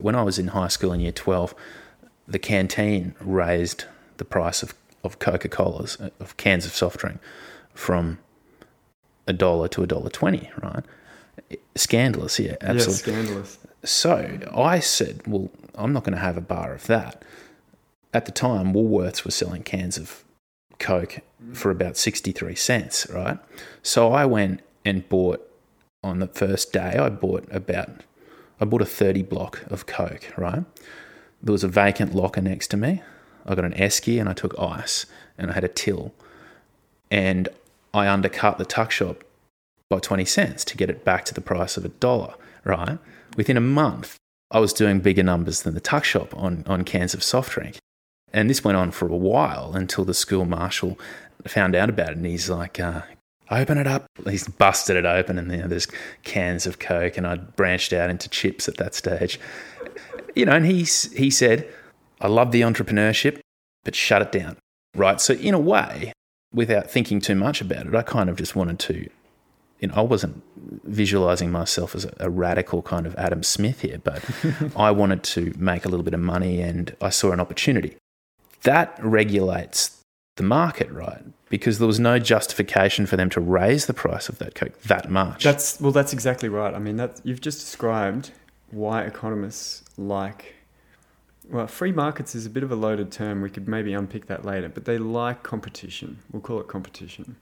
When I was in high school in year 12, the canteen raised the price of, of Coca Cola's, uh, of cans of soft drink, from a dollar to a dollar twenty, right? Scandalous, yeah, absolutely. Yeah, scandalous. So I said, well, I'm not going to have a bar of that. At the time, Woolworths was selling cans of Coke for about 63 cents, right? So I went and bought, on the first day, I bought about, I bought a 30 block of Coke, right? There was a vacant locker next to me. I got an esky and I took ice and I had a till. And I undercut the tuck shop by 20 cents to get it back to the price of a dollar, right? Within a month, I was doing bigger numbers than the tuck shop on, on cans of soft drink. And this went on for a while until the school marshal found out about it. And he's like, uh, open it up. He's busted it open, and you know, there's cans of Coke. And I'd branched out into chips at that stage. You know, and he, he said, I love the entrepreneurship, but shut it down. Right. So, in a way, without thinking too much about it, I kind of just wanted to you know, I wasn't visualizing myself as a, a, radical kind of Adam Smith here, but I wanted to make a little bit of money and I saw an opportunity. That regulates the market, right? Because there was no justification for them to raise the price of that coke that much. That's well, that's exactly right. I mean, that you've just described why economists like. Well, free markets is a bit of a loaded term. We could maybe unpick that later, but they like competition. We'll call it competition